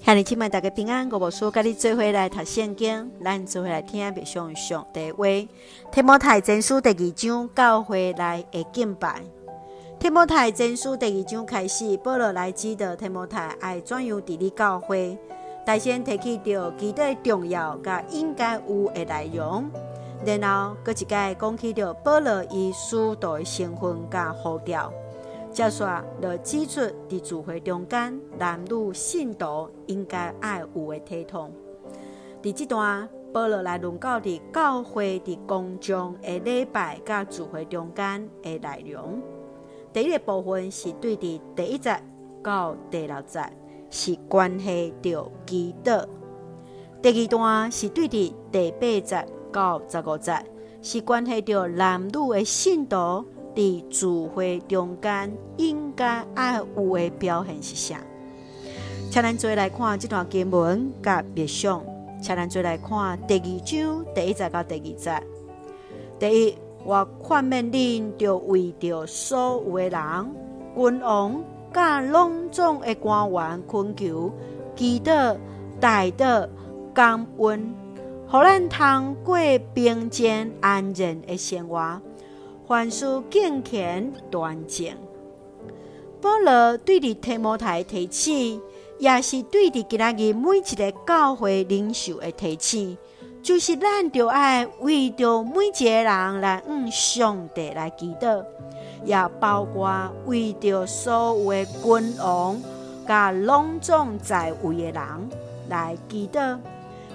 向你亲们大家平安，我无输，跟你做伙来读圣经，咱做伙来听别上上帝话。提摩太前书第二章，教会来会敬拜。提摩太前书第二章开始，保罗来指导提摩太爱怎样治理教会，大先提起着基督的重要甲应该有的内容，然后搁一概讲起着保罗以使徒的身份甲呼召。接说，了指出伫聚会中间，男女信徒应该爱有的体统。伫这段，保罗来论到伫教会伫公众的礼拜甲聚会中间的内容。第一个部分是对伫第一节到第六节是关系着基督；第二段是对伫第八节到十五节是关系着男女的信徒。伫聚会中间应该爱有的表现是啥？请咱做来看这段经文甲别想，请咱做来看第二章第一节到第二节。第一，我劝勉恁着为着所有的人、君王、甲拢总的官员困求，祈祷、代祷、感恩，互咱通过平静安然的生活。凡事敬虔端正，保罗对伫提摩太提醒，也是对伫今仔日每一个教会领袖的提醒，就是咱着爱为着每一个人来向上帝来祈祷，也包括为着所有的君王、甲拢总在位的人来祈祷，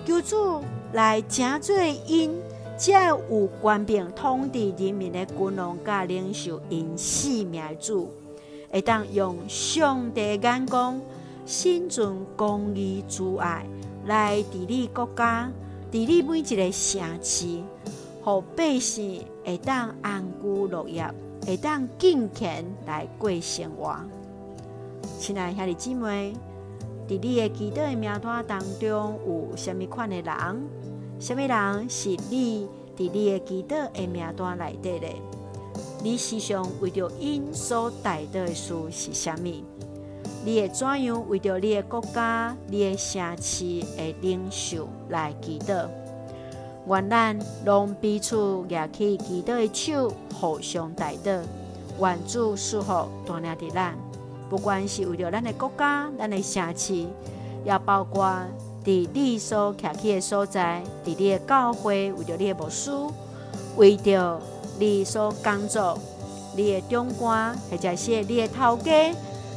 求主来成做因。只要有官兵统治人民的军容甲领袖，因死命主，会当用上帝眼光、心存公义、慈爱来治理国家、治理每一个城市，互百姓会当安居乐业，会当敬虔来过生活。亲爱兄弟姊妹，伫你的祈祷的名单当中有甚物款的人？什物人是你伫你的祈祷的名单内底的？你时常为着因所代祷的事是啥物？你会怎样为着你的国家、你的城市的领袖来祈祷？愿咱拢彼此举起祈祷的手，互相代祷，愿主赐福带领着咱。不管是为着咱的国家、咱的城市，也包括。伫你所徛起的所在，伫你的教会，为着你的牧师，为着你所工作，你的长官，或者是你的头家，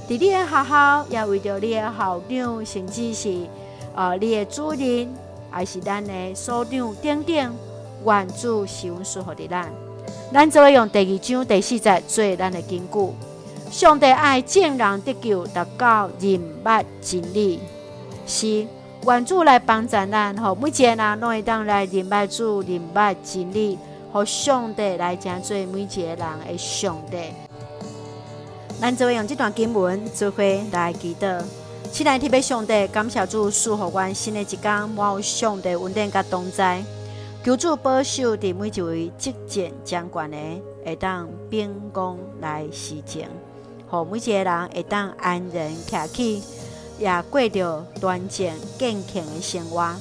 伫你的学校，也为着你的校长，甚至是呃你的主任，还是咱的所长等等，愿主施恩赐福的咱。咱就会用第二章第四节做咱的根据。上帝爱众人得救，达到人捌真理，是。愿主来帮助咱，吼，每一个人拢会当来认识主、认识真理，和上帝来成做每一个人的上帝。咱就会用这段经文做伙来祈祷，期待特别上帝感谢主赐福阮新的一天，满有上帝恩典甲同在，求主保守伫每一位执政掌权的，会当秉公来施政，和每一个人会当安然徛起。也过着端正健康的生活，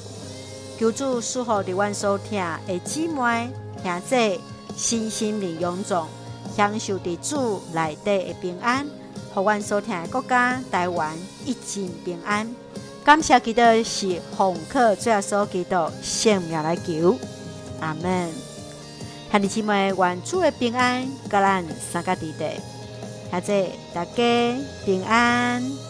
求主赐福伫阮所听的姊妹兄弟，身心灵勇壮，享受伫主内底的平安，互阮所听的国家台湾一尽平安。感谢基督是奉靠最后所基督圣名来求，阿门。兄弟姊妹，愿主的平安，甲咱三个弟弟，兄弟大家平安。